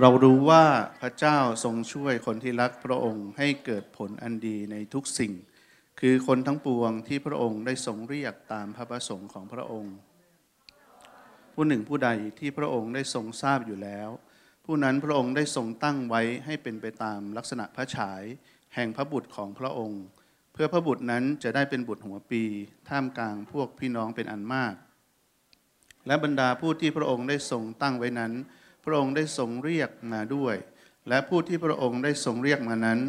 เรารู้ว่าพระเจ้าทรงช่วยคนที่รักพระองค์ให้เกิดผลอันดีในทุกสิ่ง คือคนทั้งปวงที่พระองค์ได้ทรงเรียกตามพระประสงค์ของพระองค์ ผู้หนึ่งผู้ใดที่พระองค์ได้ทรงทราบอยู่แล้ว ผู้นั้นพระองค์ได้ทรงตั้งไว้ให้เป็นไปตามลักษณะพระฉาย แห่งพระบุตรของพระองค์ เพื่อพระบุตรนั้นจะได้เป็นบุตรหัวปี ท่ามกลางพวกพี่น้องเป็นอันมาก และบรรดาผู้ที่พระองค์ได้ทรงตั้งไว้นั้น พระองค์ได้ทรงเรียกมาด้วย และผู้ที่พระองค์ได้ทรงเรียกมานั้น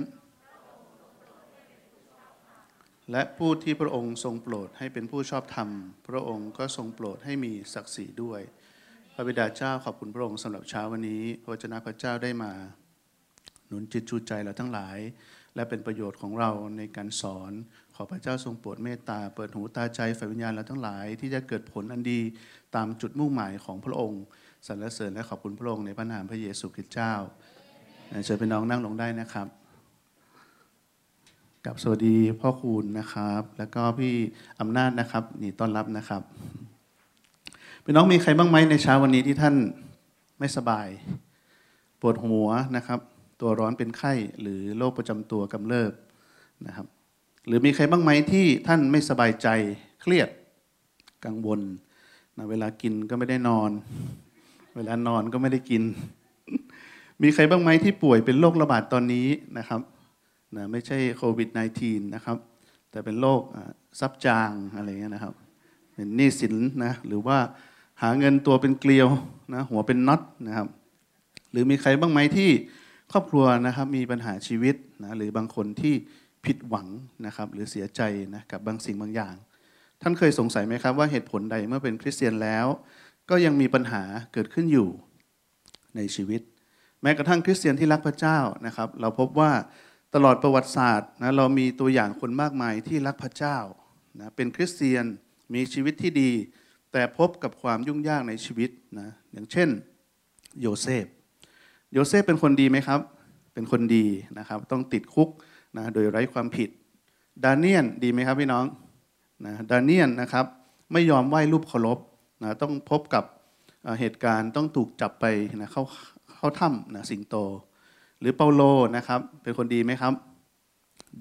และผู้ที่พระองค์ทรงโปรดให้เป็นผู้ชอบธรรม พระองค์ก็ทรงโปรดให้มีศักดิ์ศรีด้วย พระบิดาเจ้าขอบคุณพระองค์สำหรับเช้าวันนี้ พระวจนะพระเจ้าได้มา หนุนจิตชูใจเราทั้งหลาย และเป็นประโยชน์ของเราในการสอนขอพระเจ้าทรงโปรดเมตตาเปิดหูตาใจฝ่ายวิญญาณเราทั้งหลาย ที่จะเกิดผลอันดีตามจุดมุ่งหมายของพระองค์ สรรเสริญและขอบคุณพระองค์ในพระนามพระเยซูคริสต์เจ้าเชิญพี่น้องนั่งลงได้นะครับกับสวัสดีพ่อคูณนะครับ แล้วก็พี่อำนาจนะครับนี่ต้อนรับนะครับพี่น้องมีใครบ้างไหมในเช้าวันนี้ที่ท่านไม่สบาย ปวดหัวนะครับ ตัวร้อนเป็นไข้หรือโรคประจำตัวกำเริบนะครับ หรือมีใครบ้างไหมที่ท่านไม่สบายใจเครียดกังวลนะเวลากินก็ไม่ได้นอน เวลานอนก็ไม่ได้กิน มีใครบ้างไหมที่ป่วยเป็นโรคระบาดตอนนี้นะครับนะไม่ใช่โควิด -19 นะครับ แต่เป็นโรคซับจางอะไรเงี้ยนะครับ เป็นหนี้สินนะหรือว่าหาเงินตัวเป็นเกลียวนะหัวเป็นน็อตนะครับ หรือมีใครบ้างไหมที่ครอบครัวนะครับมีปัญหาชีวิตนะหรือบางคนที่ผิดหวังนะครับหรือเสียใจนะกับบางสิ่งบางอย่าง ท่านเคยสงสัยไหมครับว่าเหตุผลใดเมื่อเป็นคริสเตียนแล้ว ก็ยังมีปัญหาเกิดขึ้นอยู่ในชีวิต แม้กระทั่งคริสเตียนที่รักพระเจ้านะครับ เราพบว่าตลอดประวัติศาสตร์นะเรามีตัวอย่างคนมากมายที่รักพระเจ้านะเป็นคริสเตียนมีชีวิตที่ดี แต่พบกับความยุ่งยากในชีวิตนะอย่างเช่นโยเซฟโยเซฟเป็นคนดีไหมครับ เป็นคนดีนะครับต้องติดคุกนะโดยไร้ความผิดดาเนียลดีไหมครับพี่น้องนะดาเนียลนะครับไม่ยอมไหว้รูปเคารพ นะต้องพบกับเหตุการณ์ต้องถูกจับไปนะเข้าเข้าถ้ำนะสิงโต หรือเปาโลนะครับ เป็นคนดีไหมครับ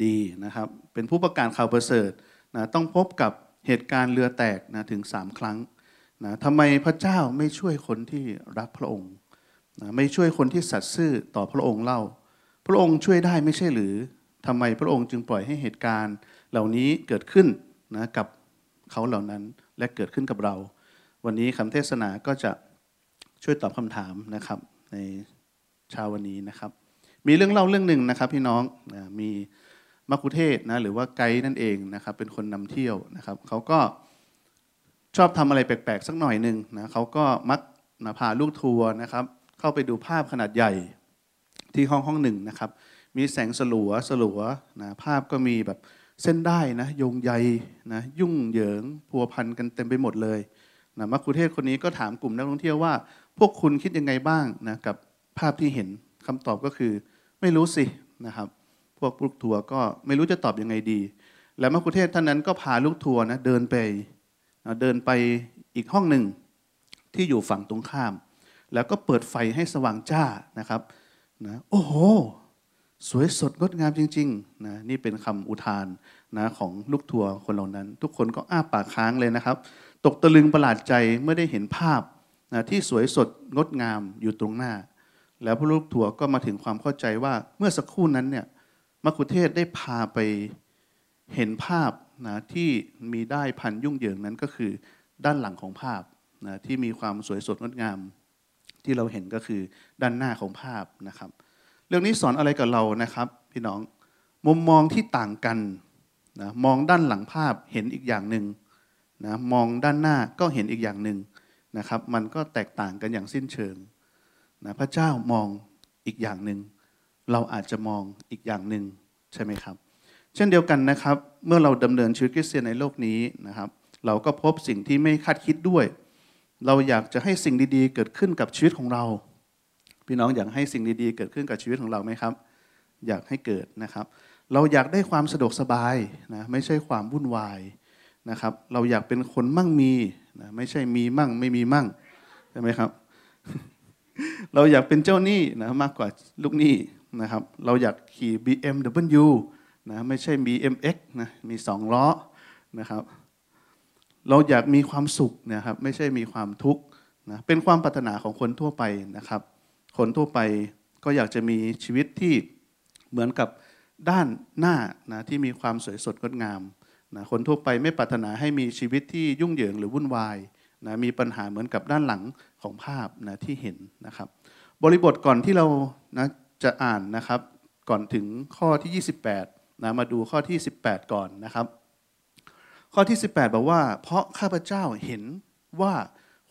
ดีนะครับ เป็นผู้ประกาศข่าวประเสริฐนะต้องพบกับเหตุการณ์เรือแตกนะถึงสามครั้งนะทำไมพระเจ้าไม่ช่วยคนที่รักพระองค์นะไม่ช่วยคนที่สัตย์ซื่อต่อพระองค์เล่า พระองค์ช่วยได้ไม่ใช่หรือทำไมพระองค์จึงปล่อยให้เหตุการณ์เหล่านี้เกิดขึ้นนะกับเขาเหล่านั้นและเกิดขึ้นกับเรา วันนี้คำเทศนาก็จะช่วยตอบคำถามนะครับ ในเช้าวันนี้นะครับ มีเรื่องเล่าเรื่องหนึ่งนะครับ พี่น้องมีมักคุเทศ์นะหรือว่าไกด์นั่นเองนะครับ เป็นคนนำเที่ยวนะครับเขาก็ชอบทำอะไรแปลกๆสักหน่อยหนึ่งนะเขาก็มักนะพาลูกทัวร์นะครับ เข้าไปดูภาพขนาดใหญ่ที่ห้องห้องหนึ่งนะครับ มีแสงสลัวสลัวนะภาพก็มีแบบเส้นได้นะโยงใยนะยุ่งเหยิงพัวพันกันเต็มไปหมดเลย นะมักคุเทศคนนี้ก็ถามกลุ่มนักท่องเที่ยวว่า พวกคุณคิดยังไงบ้างนะกับภาพที่เห็นคำตอบก็คือ ไม่รู้สินะครับ พวกลูกทัวร์ก็ไม่รู้จะตอบยังไงดี แล้วมักคุเทศท่านนั้นก็พาลูกทัวร์นะเดินไปนะเดินไปอีกห้องหนึ่งที่อยู่ฝั่งตรงข้าม แล้วก็เปิดไฟให้สว่างจ้านะครับนะโอ้โห สวยสดงดงามจริงๆนะนี่เป็นคำอุทานนะของลูกทัวร์คนเหล่านั้น ทุกคนก็อ้าปากค้างเลยนะครับ ตกตะลึงประหลาดใจเมื่อได้เห็นภาพนะที่สวยสดงดงามอยู่ตรงหน้า แล้วผู้ลูกทัวก็มาถึงความเข้าใจว่าเมื่อสักครู่นั้นเนี่ยมัคคุเทศได้พาไปเห็นภาพนะที่มีได้ายพันยุ่งเหยิงนั้นก็คือด้านหลังของภาพนะที่มีความสวยสดงดงาม ที่เราเห็นก็คือด้านหน้าของภาพนะครับ เรื่องนี้สอนอะไรกับเรานะครับ พี่น้องมุมมองที่ต่างกันนะมองด้านหลังภาพเห็นอีกอย่างหนึ่ง นะมองด้านหน้าก็เห็นอีกอย่างหนึ่งนะครับ มันก็แตกต่างกันอย่างสิ้นเชิงนะพระเจ้ามองอีกอย่างหนึ่งเราอาจจะมองอีกอย่างหนึ่งใช่ไหมครับ เช่นเดียวกันนะครับ เมื่อเราดำเนินชีวิตคริสเตียนในโลกนี้นะครับ เราก็พบสิ่งที่ไม่คาดคิดด้วย เราอยากจะให้สิ่งดีๆ เกิดขึ้นกับชีวิตของเรา พี่น้องอยากให้สิ่งดีๆ เกิดขึ้นกับชีวิตของเราไหมครับ อยากให้เกิดนะครับ เราอยากได้ความสะดวกสบายนะไม่ใช่ความวุ่นวาย นะครับ เราอยากเป็นคนมั่งมีนะไม่ใช่มีมั่งไม่มีมั่งใช่ไหมครับ เราอยากเป็นเจ้าหนี้นะมากกว่าลูกหนี้นะครับ เราอยากขี่ BMW นะไม่ใช่ BMX นะมีสองล้อนะครับ เราอยากมีความสุขนะครับไม่ใช่มีความทุกข์นะเป็นความปรารถนาของคนทั่วไปนะครับ คนทั่วไปก็อยากจะมีชีวิตที่เหมือนกับด้านหน้านะที่มีความสวยสดงดงาม นะคนทั่วไปไม่ปรารถนาให้มีชีวิตที่ยุ่งเหยิงหรือวุ่นวายนะมีปัญหาเหมือนกับด้านหลังของภาพนะที่เห็นนะครับ บริบทก่อนที่เรานะจะอ่านนะครับ ก่อนถึงข้อที่ 28นะมาดูข้อที่ 18 ก่อนนะครับ ข้อที่ 18 บอกว่า เพราะข้าพเจ้าเห็นว่า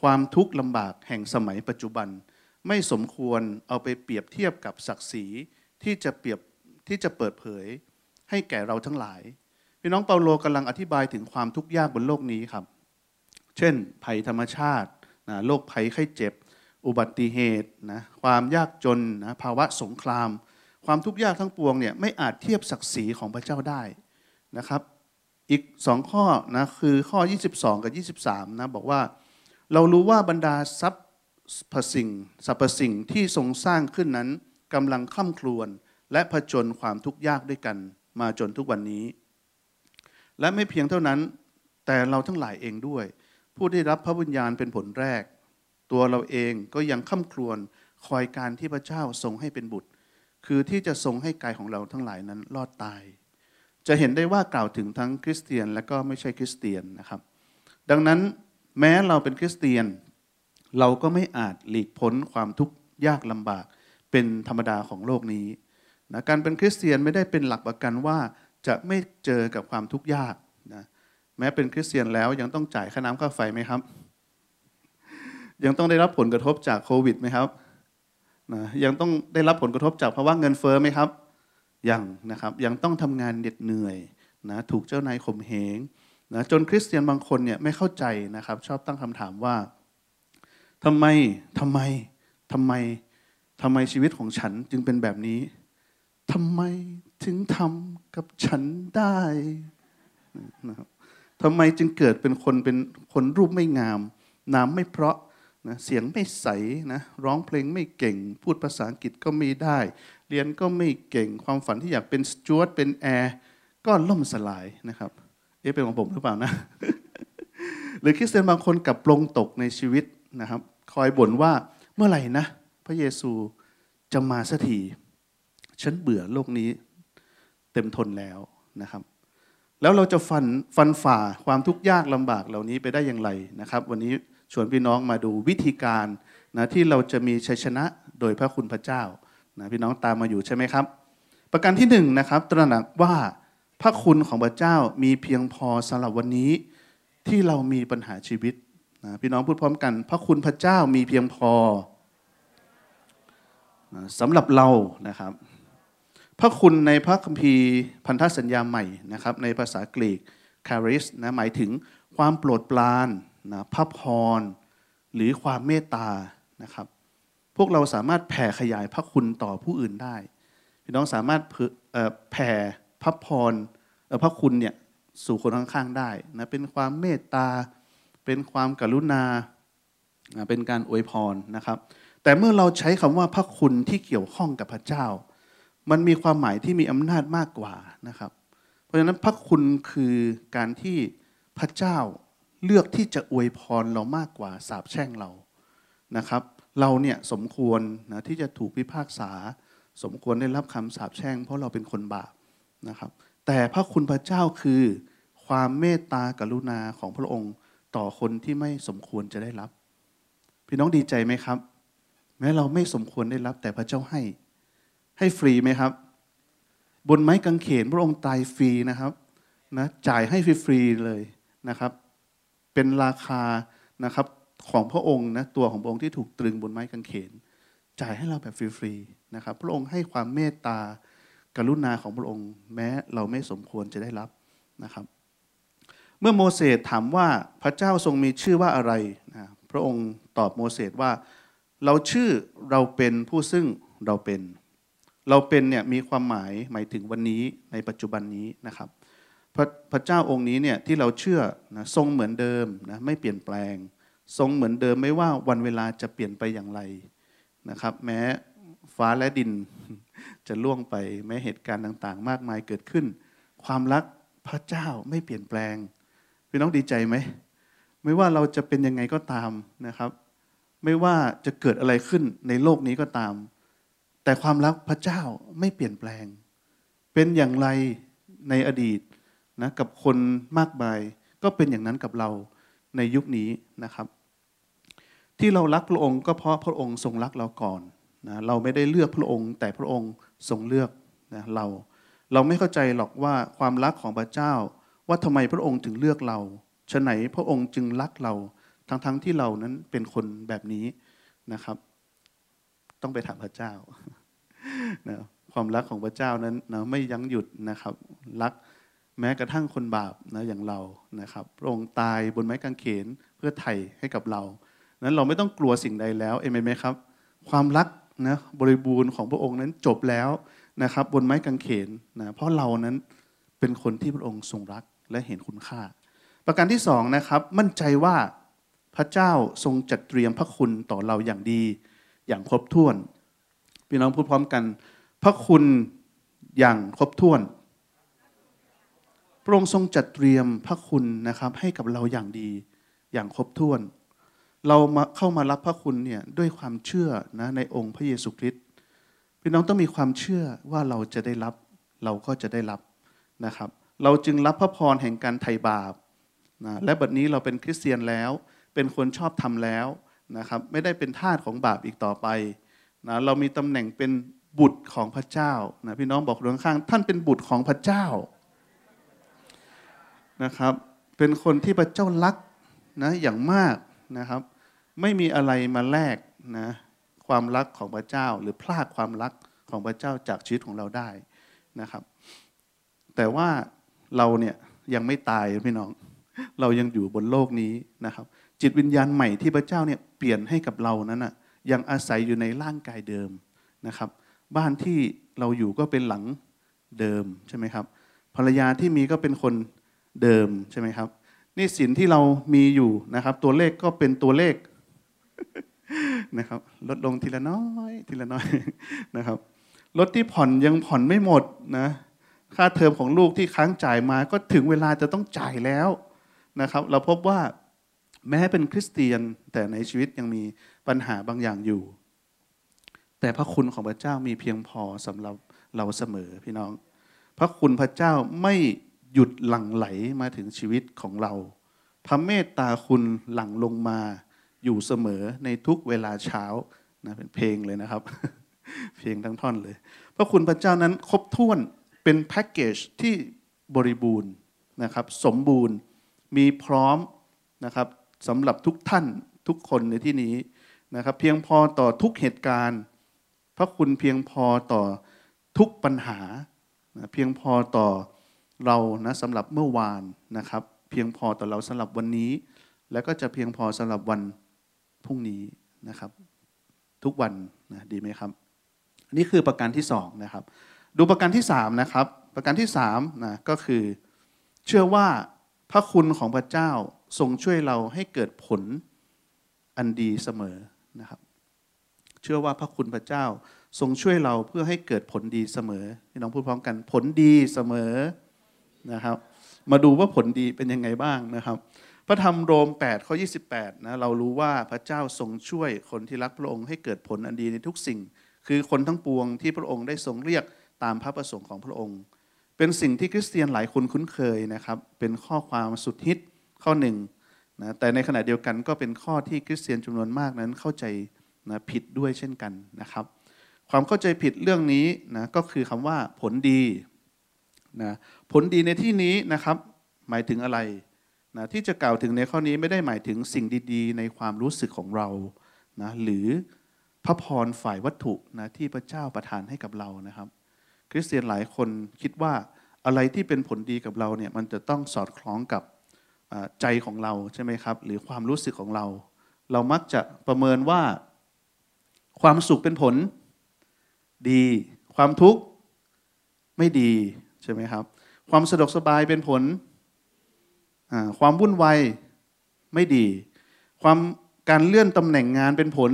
ความทุกข์ลำบากแห่งสมัยปัจจุบัน ไม่สมควรเอาไปเปรียบเทียบกับศักดิ์ศรีที่จะเปรียบที่จะเปิดเผยให้แก่เราทั้งหลาย พี่น้องเปาโลกำลังอธิบายถึงความทุกข์ยากบนโลกนี้ครับ เช่น ภัยธรรมชาตินะโรคภัยไข้เจ็บ อุบัติเหตุนะความยากจนนะภาวะสงคราม ความทุกข์ยากทั้งปวงเนี่ยไม่อาจเทียบศักดิ์ศรีของพระเจ้าได้นะครับ อีกสองข้อนะคือข้อ 22 กับ 23นะบอกว่า เรารู้ว่าบรรดาทรัพย์สิ่งสรรพสิ่งที่ทรงสร้างขึ้นนั้นกำลังคล่ำครวญและผจญความทุกข์ยากด้วยกัน มาจนทุกวันนี้ และไม่เพียงเท่านั้น แต่เราทั้งหลายเองด้วย ผู้ได้รับพระวิญญาณเป็นผลแรก ตัวเราเองก็ยังค่ำครวญคอยการที่พระเจ้าทรงให้เป็นบุตร คือที่จะทรงให้กายของเราทั้งหลายนั้นรอดตาย จะเห็นได้ว่ากล่าวถึงทั้งคริสเตียนและก็ไม่ใช่คริสเตียนนะครับ ดังนั้นแม้เราเป็นคริสเตียน เราก็ไม่อาจหลีกพ้นความทุกข์ยากลำบากเป็นธรรมดาของโลกนี้นะการเป็นคริสเตียนไม่ได้เป็นหลักประกันว่า จะไม่เจอกับความทุกข์ยากนะแม้เป็นคริสเตียนแล้วยังต้องจ่ายค่าน้ำค่าไฟไหมครับ ยังต้องได้รับผลกระทบจากโควิดไหมครับนะยังต้องได้รับผลกระทบจากภาวะเงินเฟ้อไหมครับ ยังนะครับยังต้องทำงานเหน็ดเหนื่อยนะถูกเจ้านายข่มเหงนะจนคริสเตียนบางคนเนี่ยไม่เข้าใจนะครับ ชอบตั้งคำถามว่าทำไมทำไมทำไมทำไมชีวิตของฉันจึงเป็นแบบนี้ทำไมถึงทำ กับฉันได้นะครับทำไมจึงเกิดเป็นคนเป็นคนรูปไม่งามนามไม่เพราะนะเสียงไม่ใสนะร้องเพลงไม่เก่ง พูดภาษาอังกฤษก็ไม่ได้ เรียนก็ไม่เก่ง ความฝันที่อยากเป็นสจวตเป็นแอร์ก็ล่มสลายนะครับ เอ๊ะเป็นของผมหรือเปล่านะ หรือคริสเตียนบางคนกับปลงตกในชีวิตนะครับ คอยบ่นว่าเมื่อไหร่นะ พระเยซูจะมาสักทีฉันเบื่อโลกนี้ เต็มทนแล้วนะครับ แล้วเราจะฟันฟันฝ่าความทุกข์ยากลำบากเหล่านี้ไปได้อย่างไรนะครับ วันนี้ชวนพี่น้องมาดูวิธีการนะที่เราจะมีชัยชนะโดยพระคุณพระเจ้านะพี่น้องตามมาอยู่ใช่ไหมครับ ประการที่หนึ่งนะครับ ตระหนักว่าพระคุณของพระเจ้ามีเพียงพอสำหรับวันนี้ที่เรามีปัญหาชีวิตนะพี่น้องพูดพร้อมกัน พระคุณพระเจ้ามีเพียงพอสำหรับเรานะครับ พระคุณในพระคัมภีร์พันธสัญญาใหม่นะครับในภาษากรีกคาริสนะหมายถึงความโปรดปรานนะพระพรหรือความเมตตานะครับ พวกเราสามารถแผ่ขยายพระคุณต่อผู้อื่นได้พี่น้องสามารถแผ่พระพรพระคุณเนี่ยสู่คนข้างๆได้นะเป็นความเมตตา เป็นความกรุณา เป็นการอวยพรนะครับ แต่เมื่อเราใช้คำว่าพระคุณที่เกี่ยวข้องกับพระเจ้า มันมีความหมายที่มีอำนาจมากกว่านะครับ เพราะฉะนั้นพระคุณคือการที่พระเจ้าเลือกที่จะอวยพรเรามากกว่าสาบแช่งเรานะครับ เราเนี่ยสมควรนะที่จะถูกพิพากษา สมควรได้รับคำสาปแช่ง เพราะเราเป็นคนบาปนะครับ แต่พระคุณพระเจ้าคือความเมตตากรุณาของพระองค์ต่อคนที่ไม่สมควรจะได้รับ พี่น้องดีใจไหมครับ แม้เราไม่สมควรได้รับแต่พระเจ้าให้ ให้ฟรีไหมครับ บนไม้กางเขนพระองค์ตายฟรีนะครับนะจ่ายให้ฟรีๆเลยนะครับ เป็นราคานะครับของพระองค์นะตัวของพระองค์ที่ถูกตรึงบนไม้กางเขน จ่ายให้เราแบบฟรีๆนะครับ พระองค์ให้ความเมตตากรุณาของพระองค์ แม้เราไม่สมควรจะได้รับนะครับ เมื่อโมเสสถามว่าพระเจ้าทรงมีชื่อว่าอะไรนะพระองค์ตอบโมเสสว่า เราชื่อเราเป็นผู้ซึ่งเราเป็น เราเป็นเนี่ยมีความหมายหมายถึงวันนี้ในปัจจุบันนี้นะครับ พระพระเจ้าองค์นี้เนี่ยที่เราเชื่อนะทรงเหมือนเดิมนะไม่เปลี่ยนแปลง ทรงเหมือนเดิมไม่ว่าวันเวลาจะเปลี่ยนไปอย่างไรนะครับ แม้ฟ้าและดินจะล่วงไปแม้เหตุการณ์ต่างๆ มากมายเกิดขึ้น ความรักพระเจ้าไม่เปลี่ยนแปลงพี่น้องดีใจไหมไม่ว่าเราจะเป็นยังไงก็ตามนะครับ ไม่ว่าจะเกิดอะไรขึ้นในโลกนี้ก็ตาม แต่ความรักพระเจ้าไม่เปลี่ยนแปลง เป็นอย่างไรในอดีตนะกับคนมากมาย ก็เป็นอย่างนั้นกับเราในยุคนี้นะครับ ที่เรารักพระองค์ก็เพราะพระองค์ทรงรักเราก่อนนะเราไม่ได้เลือกพระองค์ แต่พระองค์ทรงเลือกนะเรา เราไม่เข้าใจหรอกว่าความรักของพระเจ้า ว่าทำไมพระองค์ถึงเลือกเราฉะไหนพระองค์จึงรักเราทั้งๆทที่เรานั้นเป็นคนแบบนี้นะครับ ต้องไปถามพระเจ้า นะความรักของพระเจ้านั้นนะไม่ยั้งหยุดนะครับ รักแม้กระทั่งคนบาปนะอย่างเรานะครับพระองค์ตายบนไม้กางเขนเพื่อไถ่ให้กับเรา นั้นเราไม่ต้องกลัวสิ่งใดแล้วเอเมนไหมครับ ความรักนะบริบูรณ์ของพระองค์นั้นจบแล้วนะครับ บนไม้กางเขนนะเพราะเรานั้นเป็นคนที่พระองค์ทรงรักและเห็นคุณค่า ประการที่สองนะครับ มั่นใจว่าพระเจ้าทรงจัดเตรียมพระคุณต่อเราอย่างดี อย่างครบถ้วน พี่น้องพูดพร้อมกัน พระคุณอย่างครบถ้วน พระองค์ทรงจัดเตรียมพระคุณนะครับ ให้กับเราอย่างดีอย่างครบถ้วน เรามาเข้ามารับพระคุณเนี่ยด้วยความเชื่อนะในองค์พระเยซูคริสต์พี่น้องต้องมีความเชื่อว่าเราจะได้รับ เราก็จะได้รับนะครับ เราจึงรับพระพรแห่งการไถ่บาปนะและบัดนี้เราเป็นคริสเตียนแล้ว เป็นคนชอบทำแล้วนะครับ ไม่ได้เป็นทาสของบาปอีกต่อไป นะเรามีตำแหน่งเป็นบุตรของพระเจ้านะพี่น้องบอกเรื่องข้าง ท่านเป็นบุตรของพระเจ้านะครับ เป็นคนที่พระเจ้ารักนะอย่างมากนะครับ ไม่มีอะไรมาแลกนะความรักของพระเจ้า หรือพลากความรักของพระเจ้าจากชีวิตของเราได้นะครับ แต่ว่าเราเนี่ยยังไม่ตายพี่น้อง เรายังอยู่บนโลกนี้นะครับ จิตวิญญาณใหม่ที่พระเจ้าเนี่ยเปลี่ยนให้กับเรานั้นนะ ยังอาศัยอยู่ในร่างกายเดิมนะครับ บ้านที่เราอยู่ก็เป็นหลังเดิมใช่ไหมครับ ภรรยาที่มีก็เป็นคนเดิมใช่ไหมครับนี่สินที่เรามีอยู่นะครับ ตัวเลขก็เป็นตัวเลขนะครับ ลดลงทีละน้อยทีละน้อยนะครับรถที่ผ่อนยังผ่อนไม่หมดนะค่าเทอมของลูกที่ค้างจ่ายมาก็ถึงเวลาจะต้องจ่ายแล้วนะครับ เราพบว่า แม้เป็นคริสเตียนแต่ในชีวิตยังมีปัญหาบางอย่างอยู่ แต่พระคุณของพระเจ้ามีเพียงพอสำหรับเราเสมอพี่น้อง พระคุณพระเจ้าไม่หยุดหลั่งไหลมาถึงชีวิตของเรา พระเมตตาคุณหลั่งลงมาอยู่เสมอในทุกเวลาเช้านะเป็นเพลงเลยนะครับ เพลงทั้งท่อนเลย พระคุณพระเจ้านั้นครบถ้วนเป็นแพ็กเกจที่บริบูรณ์นะครับ สมบูรณ์มีพร้อมนะครับ สำหรับทุกท่านทุกคนในที่นี้นะครับเพียงพอต่อทุกเหตุการณ์พระคุณเพียงพอต่อทุกปัญหาเพียงพอต่อเรานะสำหรับเมื่อวานนะครับ เพียงพอต่อเราสำหรับวันนี้ แล้วก็จะเพียงพอสำหรับวันพรุ่งนี้นะครับ ทุกวันนะดีไหมครับ นี่คือประการที่สองนะครับ ดูประการที่สามนะครับประการที่สามนะก็คือ เชื่อว่าพระคุณของพระเจ้า ทรงช่วยเราให้เกิดผลอันดีเสมอนะครับ เชื่อว่าพระคุณพระเจ้าทรงช่วยเราเพื่อให้เกิดผลดีเสมอพี่น้องพูดพร้อมกันผลดีเสมอนะครับ มาดูว่าผลดีเป็นยังไงบ้างนะครับ พระธรรมโรม8ข้อ28นะเรารู้ว่าพระเจ้าทรงช่วยคนที่รักพระองค์ให้เกิดผลอันดีในทุกสิ่ง คือคนทั้งปวงที่พระองค์ได้ทรงเรียกตามพระประสงค์ของพระองค์ เป็นสิ่งที่คริสเตียนหลายคนคุ้นเคยนะครับ เป็นข้อความสุดฮิต ข้อหนึ่งนะแต่ในขณะเดียวกันก็เป็นข้อที่คริสเตียนจำนวนมากนั้นเข้าใจนะผิดด้วยเช่นกันนะครับ ความเข้าใจผิดเรื่องนี้นะก็คือคำว่าผลดีนะผลดีในที่นี้นะครับหมายถึงอะไรนะที่จะกล่าวถึงในข้อนี้ไม่ได้หมายถึงสิ่งดีๆ ในความรู้สึกของเรานะหรือพระพรฝ่ายวัตถุนะที่พระเจ้าประทานให้กับเรานะครับ คริสเตียนหลายคนคิดว่าอะไรที่เป็นผลดีกับเราเนี่ยมันจะต้องสอดคล้องกับ ใจของเราใช่ไหมครับ หรือความรู้สึกของเรา เรามักจะประเมินว่า ความสุขเป็นผล ดี ความทุกข์ไม่ดีใช่ไหมครับ ความสะดวกสบายเป็นผล ความวุ่นวายไม่ดี ความการเลื่อนตำแหน่งงานเป็นผล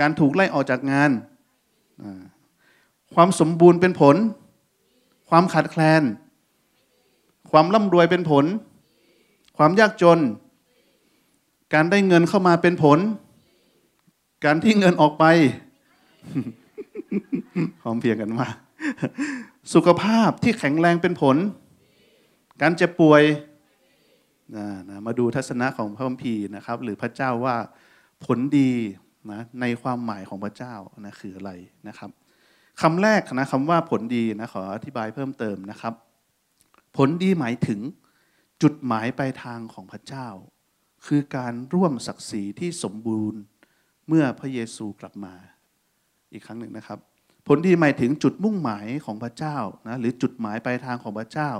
การถูกไล่ออกจากงาน ความสมบูรณ์เป็นผล ความขาดแคลน ความร่ำรวยเป็นผล ความยากจน การได้เงินเข้ามาเป็นผล การที่เงินออกไปพร้อมเพียงกันมา สุขภาพที่แข็งแรงเป็นผล การเจ็บป่วยนะนะมาดูทัศนะของพระคัมภีร์นะครับ หรือพระเจ้าว่าผลดีนะในความหมายของพระเจ้านะคืออะไรนะครับคำแรกนะคำว่าผลดีนะขออธิบายเพิ่มเติมนะครับ ผลดีหมายถึง จุดหมายปลายทางของพระเจ้า คือการร่วมศักดิ์ศรีที่สมบูรณ์เมื่อพระเยซูกลับมาอีกครั้งหนึ่งนะครับ ผลดีหมายถึงจุดมุ่งหมายของพระเจ้านะหรือจุดหมายปลายทางของพระเจ้า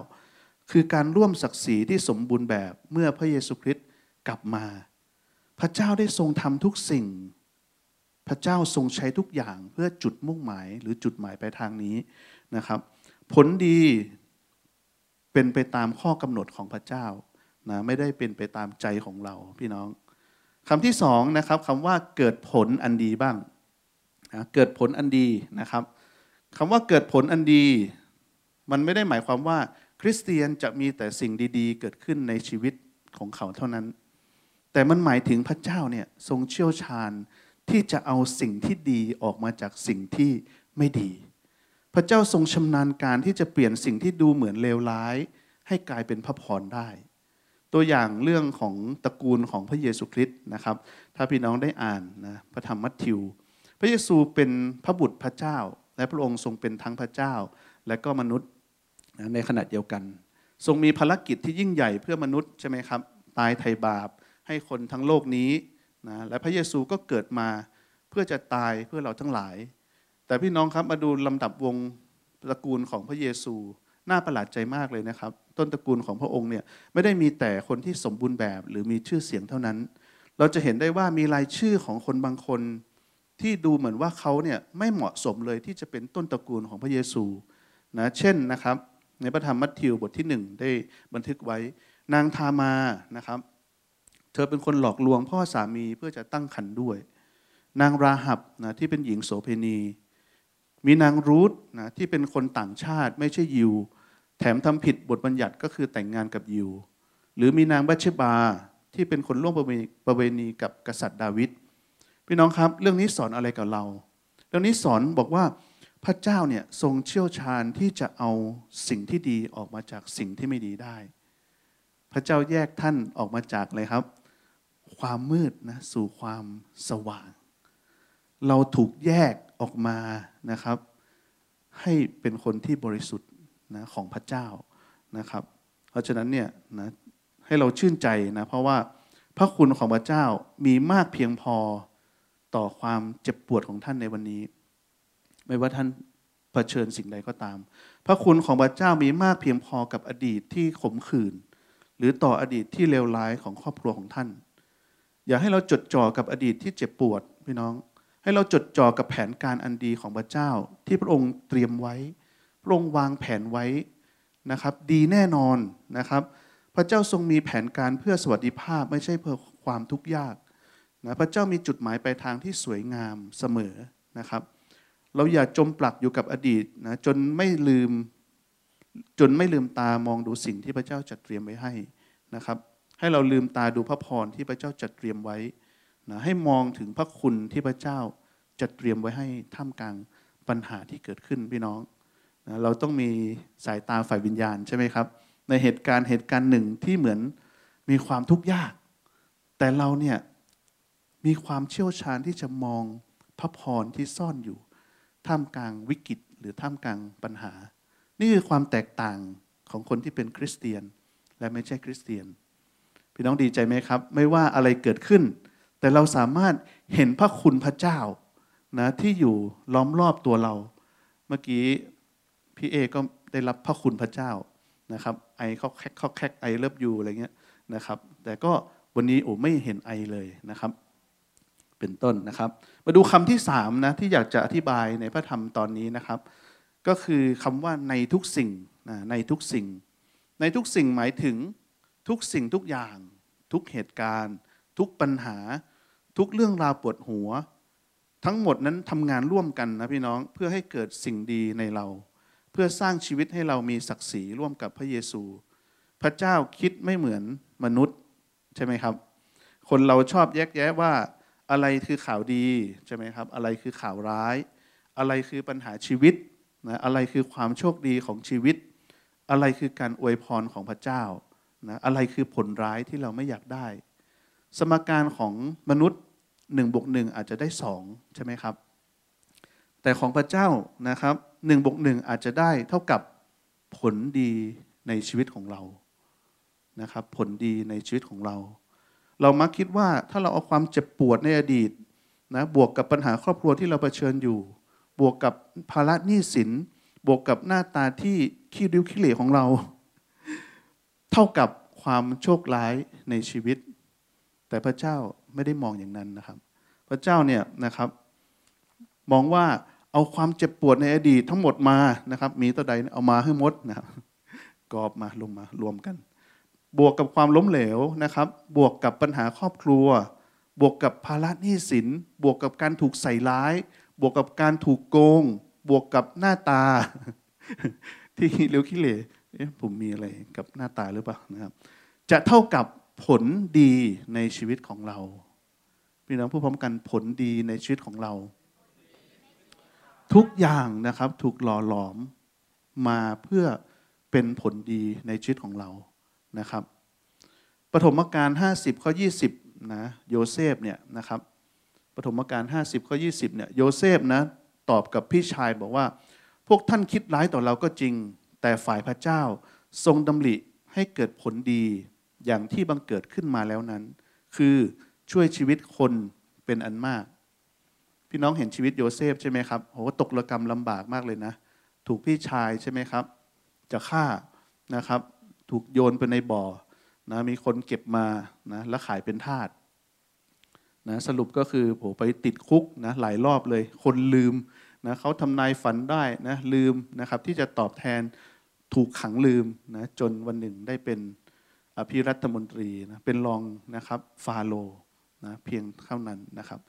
คือการร่วมศักดิ์ศรีที่สมบูรณ์แบบเมื่อพระเยซูคริสต์กลับมา พระเจ้าได้ทรงทำทุกสิ่ง พระเจ้าทรงใช้ทุกอย่างเพื่อจุดมุ่งหมายหรือจุดหมายปลายทางนี้นะครับ ผลดี เป็นไปตามข้อกำหนดของพระเจ้านะไม่ได้เป็นไปตามใจของเราพี่น้องคำที่สองนะครับคำว่าเกิดผลอันดีบ้างนะเกิดผลอันดีนะครับคำว่าเกิดผลอันดี มันไม่ได้หมายความว่าคริสเตียนจะมีแต่สิ่งดี ๆ เกิดขึ้นในชีวิตของเขาเท่านั้น แต่มันหมายถึงพระเจ้าเนี่ยทรงเชี่ยวชาญที่จะเอาสิ่งที่ดีออกมาจากสิ่งที่ไม่ดี พระเจ้าทรงชำนาญการที่จะเปลี่ยนสิ่งที่ดูเหมือนเลวร้าย ให้กลายเป็นพระพรได้ ตัวอย่างเรื่องของตระกูลของพระเยซูคริสต์นะครับ ถ้าพี่น้องได้อ่านนะพระธรรมมัทธิว พระเยซูเป็นพระบุตรพระเจ้า และพระองค์ทรงเป็นทั้งพระเจ้า และก็มนุษย์ในขณะเดียวกัน ทรงมีภารกิจที่ยิ่งใหญ่เพื่อมนุษย์ใช่ไหมครับตายไถ่บาปให้คนทั้งโลกนี้นะและพระเยซูก็เกิดมาเพื่อจะตายเพื่อเราทั้งหลาย แต่พี่น้องครับมาดูลำดับวงตระกูลของพระเยซูน่าประหลาดใจมากเลยนะครับ ต้นตระกูลของพระองค์เนี่ยไม่ได้มีแต่คนที่สมบูรณ์แบบ หรือมีชื่อเสียงเท่านั้น เราจะเห็นได้ว่ามีรายชื่อของคนบางคน ที่ดูเหมือนว่าเขาเนี่ยไม่เหมาะสมเลยที่จะเป็นต้นตระกูลของพระเยซูนะเช่นนะครับ ในพระธรรมมัทธิวบทที่หนึ่งได้บันทึกไว้นางทามานะครับ เธอเป็นคนหลอกลวงพ่อสามีเพื่อจะตั้งครรภ์ด้วย นางราหับนะที่เป็นหญิงโสเพณี มีนางรูธนะที่เป็นคนต่างชาติไม่ใช่ยิว แถมทำผิดบทบัญญัติก็คือแต่งงานกับยิว หรือมีนางบัชเชบาที่เป็นคนร่วมประเวณีกับกษัตริย์ดาวิดพี่น้องครับ เรื่องนี้สอนอะไรกับเรา เรื่องนี้สอนบอกว่าพระเจ้าเนี่ยทรงเชี่ยวชาญที่จะเอาสิ่งที่ดีออกมาจากสิ่งที่ไม่ดีได้ พระเจ้าแยกท่านออกมาจากอะไรครับ ความมืดนะสู่ความสว่าง เราถูกแยก ออกมานะครับ ให้เป็นคนที่บริสุทธิ์นะของพระเจ้านะครับ เพราะฉะนั้นเนี่ยนะให้เราชื่นใจนะเพราะว่าพระคุณของพระเจ้ามีมากเพียงพอต่อความเจ็บปวดของท่านในวันนี้ ไม่ว่าท่านเผชิญสิ่งใดก็ตาม พระคุณของพระเจ้ามีมากเพียงพอกับอดีตที่ขมขื่นหรือต่ออดีตที่เลวร้ายของครอบครัวของท่าน อย่าให้เราจดจ่อกับอดีตที่เจ็บปวดพี่น้อง ให้เราจดจ่อกับแผนการอันดีของพระเจ้า ที่พระองค์เตรียมไว้ พระองค์วางแผนไว้นะครับ ดีแน่นอนนะครับ พระเจ้าทรงมีแผนการเพื่อสวัสดิภาพไม่ใช่เพื่อความทุกข์ยากนะพระเจ้ามีจุดหมายปลายทางที่สวยงามเสมอนะครับ เราอย่าจมปลักอยู่กับอดีตนะจนไม่ลืมจนไม่ลืมตามองดูสิ่งที่พระเจ้าจัดเตรียมไว้ให้นะครับ ให้เราลืมตาดูพระพรที่พระเจ้าจัดเตรียมไว้ นะให้มองถึงพระคุณที่พระเจ้าจัดเตรียมไว้ให้ท่ามกลางปัญหาที่เกิดขึ้นพี่น้องนะเราต้องมีสายตาฝ่ายวิญญาณใช่ไหมครับ ในเหตุการณ์เหตุการณ์หนึ่งที่เหมือนมีความทุกข์ยาก แต่เราเนี่ยมีความเชี่ยวชาญที่จะมองพระพรที่ซ่อนอยู่ ท่ามกลางวิกฤตหรือท่ามกลางปัญหา นี่คือความแตกต่างของคนที่เป็นคริสเตียน และไม่ใช่คริสเตียน พี่น้องดีใจไหมครับ ไม่ว่าอะไรเกิดขึ้น แต่เราสามารถเห็นพระคุณพระเจ้านะที่อยู่ล้อมรอบตัวเรา เมื่อกี้พี่เอก็ได้รับพระคุณพระเจ้านะครับไอเขาแคกเขาแคกไอเลิฟยูอะไรเงี้ยนะครับ แต่ก็วันนี้โอ้ไม่เห็นไอเลยนะครับ เป็นต้นนะครับ มาดูคำที่สามนะที่อยากจะอธิบายในพระธรรมตอนนี้นะครับ ก็คือคำว่าในทุกสิ่งนะในทุกสิ่ง ในทุกสิ่งหมายถึงทุกสิ่งทุกอย่าง ทุกเหตุการณ์ ทุกปัญหา ทุกเรื่องราวปวดหัว ทั้งหมดนั้นทำงานร่วมกันนะพี่น้องเพื่อให้เกิดสิ่งดีในเรา เพื่อสร้างชีวิตให้เรามีศักดิ์ศรีร่วมกับพระเยซู พระเจ้าคิดไม่เหมือนมนุษย์ใช่ไหมครับ คนเราชอบแยกแยะว่าอะไรคือข่าวดีใช่ไหมครับ อะไรคือข่าวร้าย อะไรคือปัญหาชีวิตนะอะไรคือความโชคดีของชีวิต อะไรคือการอวยพรของพระเจ้านะอะไรคือผลร้ายที่เราไม่อยากได้ สมการของมนุษย์หนึ่งบวกหนึ่งอาจจะได้สองใช่ไหมครับ แต่ของพระเจ้านะครับหนึ่งบวกหนึ่งอาจจะได้เท่ากับผลดีในชีวิตของเรานะครับผลดีในชีวิตของเรา เรามักคิดว่าถ้าเราเอาความเจ็บปวดในอดีตนะบวกกับปัญหาครอบครัวที่เราเผชิญอยู่ บวกกับภาระหนี้สิน บวกกับหน้าตาที่ขี้ริ้วขี้เหร่ของเรา เท่ากับความโชคร้ายในชีวิต แต่พระเจ้าไม่ได้มองอย่างนั้นนะครับ พระเจ้าเนี่ยนะครับ มองว่าเอาความเจ็บปวดในอดีตทั้งหมดมานะครับ มีตัวใดเอามาให้หมดนะครับกอบมาลงมารวมกัน บวกกับความล้มเหลวนะครับ บวกกับปัญหาครอบครัว บวกกับภาระหนี้สิน บวกกับการถูกใส่ร้าย บวกกับการถูกโกง บวกกับหน้าตา ที่เลี้ยวขี้เหร่ผมมีอะไรกับหน้าตาหรือเปล่านะครับ จะเท่ากับ ผลดีในชีวิตของเรา พี่น้องผู้พร้อมกันผลดีในชีวิตของเรา ทุกอย่างนะครับถูกหล่อหลอมมาเพื่อเป็นผลดีในชีวิตของเรานะครับปฐมกาล50ข้อ20นะโยเซฟเนี่ยนะครับปฐมกาล50ข้อ20เนี่ยโยเซฟนะตอบกับพี่ชายบอกว่า พวกท่านคิดร้ายต่อเราก็จริง แต่ฝ่ายพระเจ้าทรงดำริให้เกิดผลดี อย่างที่บังเกิดขึ้นมาแล้วนั้น คือช่วยชีวิตคนเป็นอันมาก พี่น้องเห็นชีวิตโยเซฟใช่ไหมครับโหตกระกรรมลำบากมากเลยนะ ถูกพี่ชายใช่ไหมครับ จะฆ่านะครับ ถูกโยนไปในบ่อนะมีคนเก็บมานะแล้วขายเป็นทาสนะสรุปก็คือโหไปติดคุกนะหลายรอบเลย คนลืมนะเขาทำนายฝันได้นะลืมนะครับที่จะตอบแทนถูกขังลืมนะจนวันหนึ่งได้เป็น อภิรัฐมนตรีนะเป็นรองนะครับฟาโรห์นะเพียงเท่านั้นนะครับ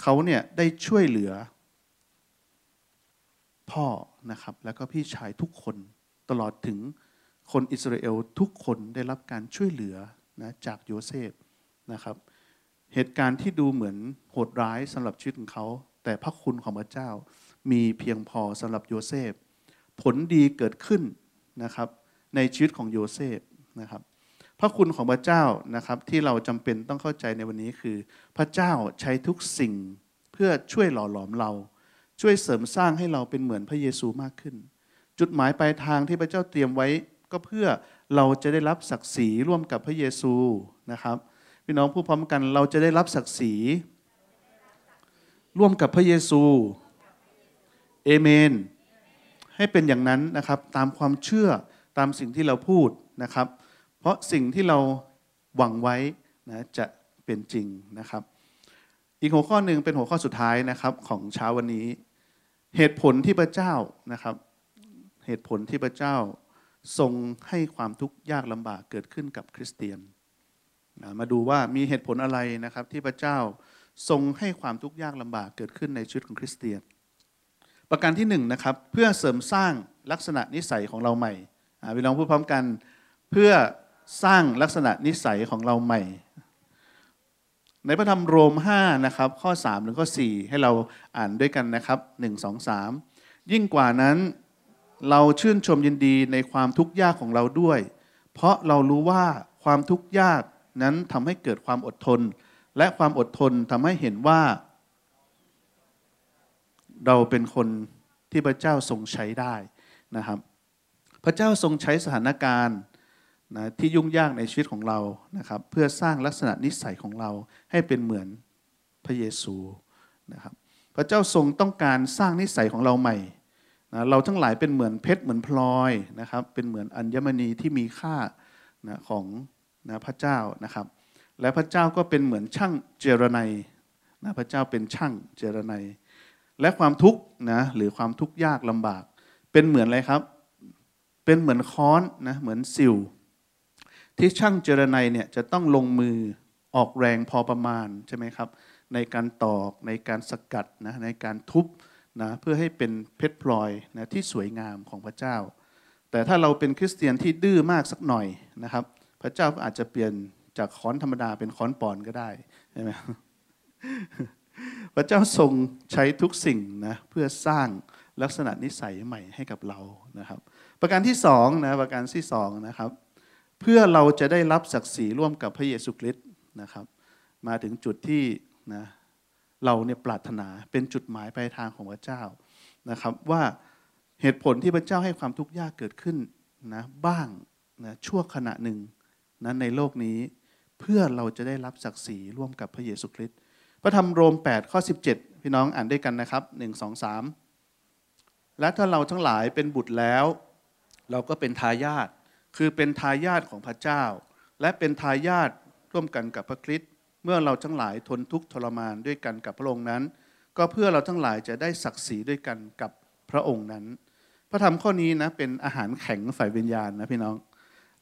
เขาเนี่ยได้ช่วยเหลือพ่อนะครับแล้วก็พี่ชายทุกคนตลอดถึงคนอิสราเอลทุกคนได้รับการช่วยเหลือนะจากโยเซฟนะครับ เหตุการณ์ที่ดูเหมือนโหดร้ายสำหรับชีวิตของเขา แต่พระคุณของพระเจ้ามีเพียงพอสำหรับโยเซฟ ผลดีเกิดขึ้นนะครับในชีวิตของโยเซฟนะครับ พระคุณของพระเจ้านะครับที่เราจำเป็นต้องเข้าใจในวันนี้คือ พระเจ้าใช้ทุกสิ่งเพื่อช่วยหล่อหลอมเรา ช่วยเสริมสร้างให้เราเป็นเหมือนพระเยซูมากขึ้น จุดหมายปลายทางที่พระเจ้าเตรียมไว้ ก็เพื่อเราจะได้รับศักดิ์ศรีร่วมกับพระเยซูนะครับพี่น้องผู้พร้อมกันเราจะได้รับศักดิ์ศรีร่วมกับพระเยซูเอเมน ให้เป็นอย่างนั้นนะครับ ตามความเชื่อตามสิ่งที่เราพูดนะครับ เพราะสิ่งที่เราหวังไว้นะจะเป็นจริงนะครับ อีกหัวข้อหนึ่งเป็นหัวข้อสุดท้ายนะครับของเช้าวันนี้ เหตุผลที่พระเจ้านะครับ เหตุผลที่พระเจ้าทรงให้ความทุกข์ยากลำบากเกิดขึ้นกับคริสเตียนนะมาดูว่ามีเหตุผลอะไรนะครับ ที่พระเจ้าทรงให้ความทุกข์ยากลำบากเกิดขึ้นในชีวิตของคริสเตียน ประการที่หนึ่งนะครับเพื่อเสริมสร้างลักษณะนิสัยของเราใหม่พี่น้องพูดพร้อมกัน เพื่อ สร้างลักษณะนิสัยของเราใหม่ ในพระธรรมโรม5นะครับข้อ3ถึงข้อ 4 ให้เราอ่านด้วยกันนะครับ 1 2 3 ยิ่งกว่านั้นเราชื่นชมยินดีในความทุกข์ยากของเราด้วย เพราะเรารู้ว่าความทุกข์ยากนั้นทำให้เกิดความอดทน และความอดทนทำให้เห็นว่า เราเป็นคนที่พระเจ้าทรงใช้ได้นะครับ พระเจ้าทรงใช้สถานการณ์ นะที่ยุ่งยากในชีวิตของเรานะครับ เพื่อสร้างลักษณะนิสัยของเราให้เป็นเหมือนพระเยซูนะครับ พระเจ้าทรงต้องการสร้างนิสัยของเราใหม่นะเราทั้งหลายเป็นเหมือนเพชรเหมือนพลอยนะครับ เป็นเหมือนอัญมณีที่มีค่านะของนะพระเจ้านะครับ และพระเจ้าก็เป็นเหมือนช่างเจรไนนะพระเจ้าเป็นช่างเจรไนและความทุกข์นะหรือความทุกข์ยากลำบาก เป็นเหมือนอะไรครับ เป็นเหมือนค้อนนะเหมือนสิว ที่ช่างเจรไนเนี่ยจะต้องลงมือออกแรงพอประมาณใช่ไหมครับ ในการตอกในการสกัดนะในการทุบนะเพื่อให้เป็นเพชรพลอยนะที่สวยงามของพระเจ้า แต่ถ้าเราเป็นคริสเตียนที่ดื้อมากสักหน่อยนะครับ พระเจ้าก็อาจจะเปลี่ยนจากค้อนธรรมดาเป็นค้อนปอนก็ได้ใช่ไหมพระเจ้าทรงใช้ทุกสิ่งนะเพื่อสร้างลักษณะนิสัยใหม่ให้กับเรานะครับ ประการที่สองนะประการที่สองนะครับ เพื่อเราจะได้รับศักดิ์ศรีร่วมกับพระเยซูคริสต์นะครับ มาถึงจุดที่นะเราเนี่ยปรารถนาเป็นจุดหมายปลายทางของพระเจ้านะครับ ว่าเหตุผลที่พระเจ้าให้ความทุกข์ยากเกิดขึ้นนะบ้างนะชั่วขณะหนึ่งนะในโลกนี้เพื่อเราจะได้รับศักดิ์ศรีร่วมกับพระเยซูคริสต์พระธรรมโรม 8 ข้อ 17 พี่น้องอ่านด้วยกันนะครับ 1 2 3 และถ้าเราทั้งหลายเป็นบุตรแล้ว เราก็เป็นทายาท คือเป็นทายาทของพระเจ้า และเป็นทายาทร่วมกันกับพระคริสต์เมื่อเราทั้งหลายทนทุกข์ทรมานด้วยกันกับพระองค์นั้น ก็เพื่อเราทั้งหลายจะได้ศักดิ์ศรีด้วยกันกับพระองค์นั้น พระธรรมข้อนี้นะเป็นอาหารแข็งฝ่ายวิญญาณนะพี่น้อง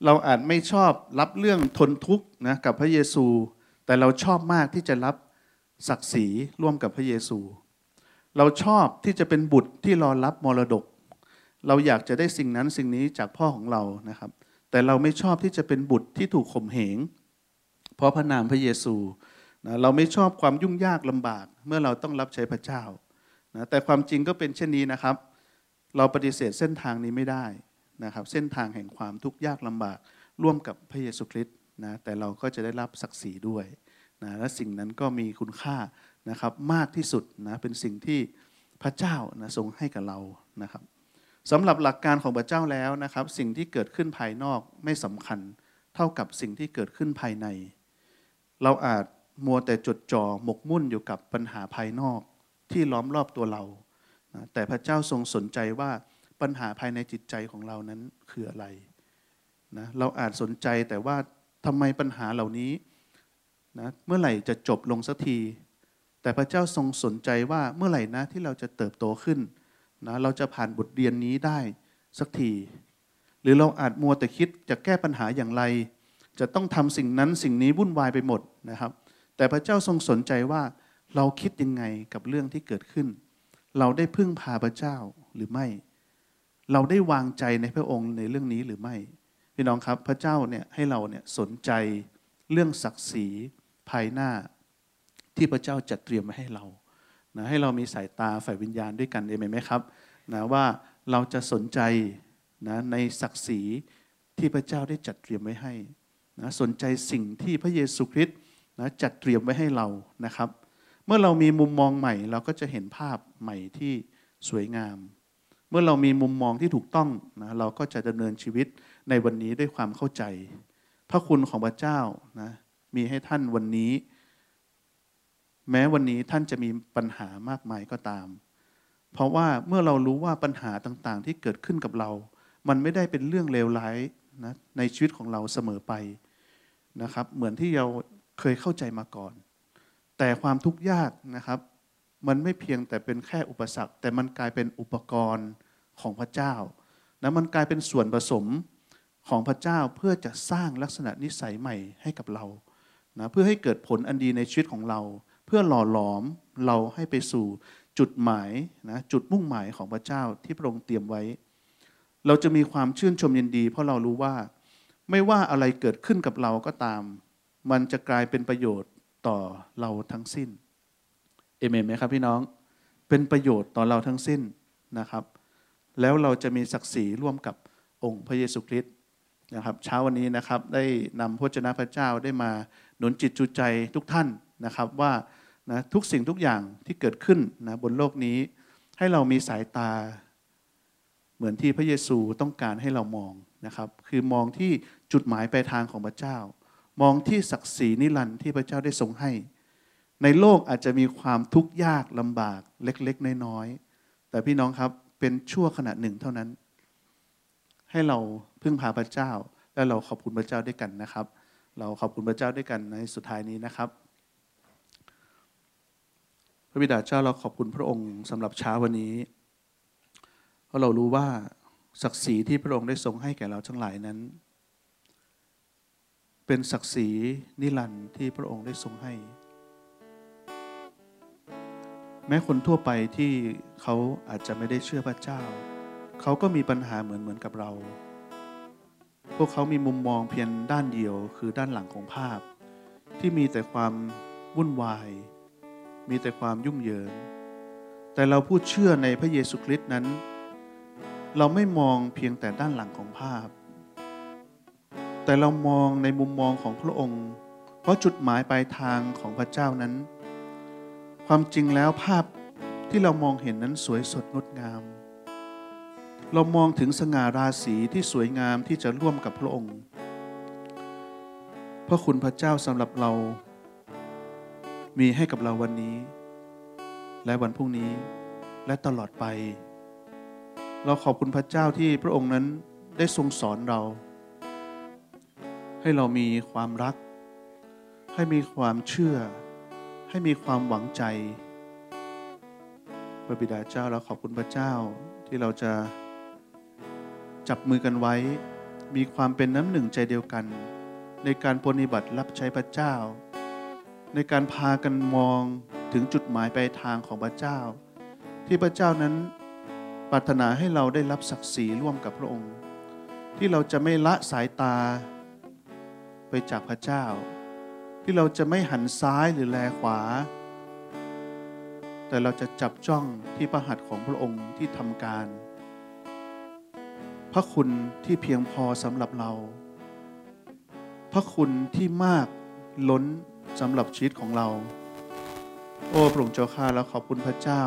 เราอาจไม่ชอบรับเรื่องทนทุกข์นะกับพระเยซู แต่เราชอบมากที่จะรับศักดิ์ศรีร่วมกับพระเยซู เราชอบที่จะเป็นบุตรที่รอรับมรดก เราอยากจะได้สิ่งนั้นสิ่งนี้จากพ่อของเรานะครับ แต่เราไม่ชอบที่จะเป็นบุตรที่ถูกข่มเหง เพราะพระนามพระเยซูนะเราไม่ชอบความยุ่งยากลำบาก เมื่อเราต้องรับใช้พระเจ้านะแต่ความจริงก็เป็นเช่นนี้นะครับ เราปฏิเสธเส้นทางนี้ไม่ได้นะครับ เส้นทางแห่งความทุกข์ยากลำบาก ร่วมกับพระเยซูคริสต์นะแต่เราก็จะได้รับศักดิ์ศรีด้วยนะและสิ่งนั้นก็มีคุณค่านะครับมากที่สุดนะเป็นสิ่งที่พระเจ้านะทรงให้กับเรานะครับ สำหรับหลักการของพระเจ้าแล้วนะครับ สิ่งที่เกิดขึ้นภายนอกไม่สำคัญ เท่ากับสิ่งที่เกิดขึ้นภายใน เราอาจมัวแต่จดจ่อหมกมุ่นอยู่กับปัญหาภายนอกที่ล้อมรอบตัวเรา แต่พระเจ้าทรงสนใจว่าปัญหาภายในจิตใจของเรานั้นคืออะไรนะเราอาจสนใจแต่ว่าทำไมปัญหาเหล่านี้นะเมื่อไหร่จะจบลงสักที แต่พระเจ้าทรงสนใจว่าเมื่อไหร่นะที่เราจะเติบโตขึ้น นะเราจะผ่านบทเรียนนี้ได้สักที หรือเราอาจมัวแต่คิดจะแก้ปัญหาอย่างไร จะต้องทำสิ่งนั้นสิ่งนี้วุ่นวายไปหมดนะครับ แต่พระเจ้าทรงสนใจว่าเราคิดยังไงกับเรื่องที่เกิดขึ้น เราได้พึ่งพาพระเจ้าหรือไม่ เราได้วางใจในพระองค์ในเรื่องนี้หรือไม่ พี่น้องครับพระเจ้าเนี่ยให้เราเนี่ยสนใจเรื่องศักดิ์ศรีภายหน้าที่พระเจ้าจัดเตรียมไว้ให้เรา นะให้เรามีสายตาฝ่ายวิญญาณด้วยกันเองไหมครับนะว่าเราจะสนใจนะในศักดิ์ศรีที่พระเจ้าได้จัดเตรียมไว้ให้นะสนใจสิ่งที่พระเยซูคริสต์นะจัดเตรียมไว้ให้เรานะครับ เมื่อเรามีมุมมองใหม่ เราก็จะเห็นภาพใหม่ที่สวยงาม เมื่อเรามีมุมมองที่ถูกต้องนะเราก็จะดำเนินชีวิตในวันนี้ด้วยความเข้าใจ พระคุณของพระเจ้านะมีให้ท่านวันนี้ แม้วันนี้ท่านจะมีปัญหามากมายก็ตาม เพราะว่าเมื่อเรารู้ว่าปัญหาต่างๆ ที่เกิดขึ้นกับเรา มันไม่ได้เป็นเรื่องเลวร้ายนะในชีวิตของเราเสมอไปนะครับ เหมือนที่เราเคยเข้าใจมาก่อน แต่ความทุกข์ยากนะครับ มันไม่เพียงแต่เป็นแค่อุปสรรค แต่มันกลายเป็นอุปกรณ์ของพระเจ้านะมันกลายเป็นส่วนผสมของพระเจ้าเพื่อจะสร้างลักษณะนิสัยใหม่ให้กับเรานะเพื่อให้เกิดผลอันดีในชีวิตของเรา เพื่อหล่อหลอมเราให้ไปสู่จุดหมายนะจุดมุ่งหมายของพระเจ้าที่พระองค์เตรียมไว้ เราจะมีความชื่นชมยินดี เพราะเรารู้ว่าไม่ว่าอะไรเกิดขึ้นกับเราก็ตาม มันจะกลายเป็นประโยชน์ต่อเราทั้งสิ้นเอเมนไหมครับพี่น้องเป็นประโยชน์ต่อเราทั้งสิ้นนะครับ แล้วเราจะมีศักดิ์ศรีร่วมกับองค์พระเยซูคริสต์นะครับ เช้าวันนี้นะครับได้นำพระเจ้าพระเจ้าได้มาหนุนจิตจูใจทุกท่านนะครับว่า นะทุกสิ่งทุกอย่างที่เกิดขึ้นนะบนโลกนี้ ให้เรามีสายตา เหมือนที่พระเยซูต้องการให้เรามองนะครับ คือมองที่จุดหมายปลายทางของพระเจ้า มองที่ศักดิ์ศรีนิรันดร์ที่พระเจ้าได้ทรงให้ ในโลกอาจจะมีความทุกข์ยากลำบากเล็กๆ น้อยๆ แต่พี่น้องครับเป็นชั่วขณะหนึ่งเท่านั้น ให้เราพึ่งพาพระเจ้า และเราขอบคุณพระเจ้าด้วยกันนะครับ เราขอบคุณพระเจ้าด้วยกันในสุดท้ายนี้นะครับ พระบิดาเจ้าเราขอบคุณพระองค์สำหรับเช้าวันนี้ เพราะเรารู้ว่าศักดิ์ศรีที่พระองค์ได้ทรงให้แก่เราทั้งหลายนั้น เป็นศักดิ์ศรีนิรันดร์ที่พระองค์ได้ทรงให้ แม้คนทั่วไปที่เขาอาจจะไม่ได้เชื่อพระเจ้า เขาก็มีปัญหาเหมือนเหมือนกับเรา พวกเขามีมุมมองเพียงด้านเดียวคือด้านหลังของภาพ ที่มีแต่ความวุ่นวาย มีแต่ความยุ่งเหยิง แต่เราผู้เชื่อในพระเยซูคริสต์นั้น เราไม่มองเพียงแต่ด้านหลังของภาพ แต่เรามองในมุมมองของพระองค์ เพราะจุดหมายปลายทางของพระเจ้านั้น ความจริงแล้วภาพที่เรามองเห็นนั้นสวยสดงดงาม เรามองถึงสง่าราศีที่สวยงามที่จะร่วมกับพระองค์พระคุณพระเจ้าสำหรับเรา มีให้กับเราวันนี้ และวันพรุ่งนี้และตลอดไป เราขอบคุณพระเจ้าที่พระองค์นั้นได้ทรงสอนเรา ให้เรามีความรัก ให้มีความเชื่อ ให้มีความหวังใจพระบิดาเจ้าเราขอบคุณพระเจ้าที่เราจะจับมือกันไว้ มีความเป็นน้ำหนึ่งใจเดียวกัน ในการปฏิบัติรับใช้พระเจ้า ในการพากันมองถึงจุดหมายปลายทางของพระเจ้า ที่พระเจ้านั้นปรารถนาให้เราได้รับศักดิ์ศรีร่วมกับพระองค์ ที่เราจะไม่ละสายตาไปจากพระเจ้า ที่เราจะไม่หันซ้ายหรือแลขวา แต่เราจะจับจ้องที่พระหัตของพระองค์ที่ทำการ พระคุณที่เพียงพอสำหรับเรา พระคุณที่มากล้น สำหรับชีวิตของเรา โอ้พระองค์เจ้าข้าแล้วขอบคุณพระเจ้า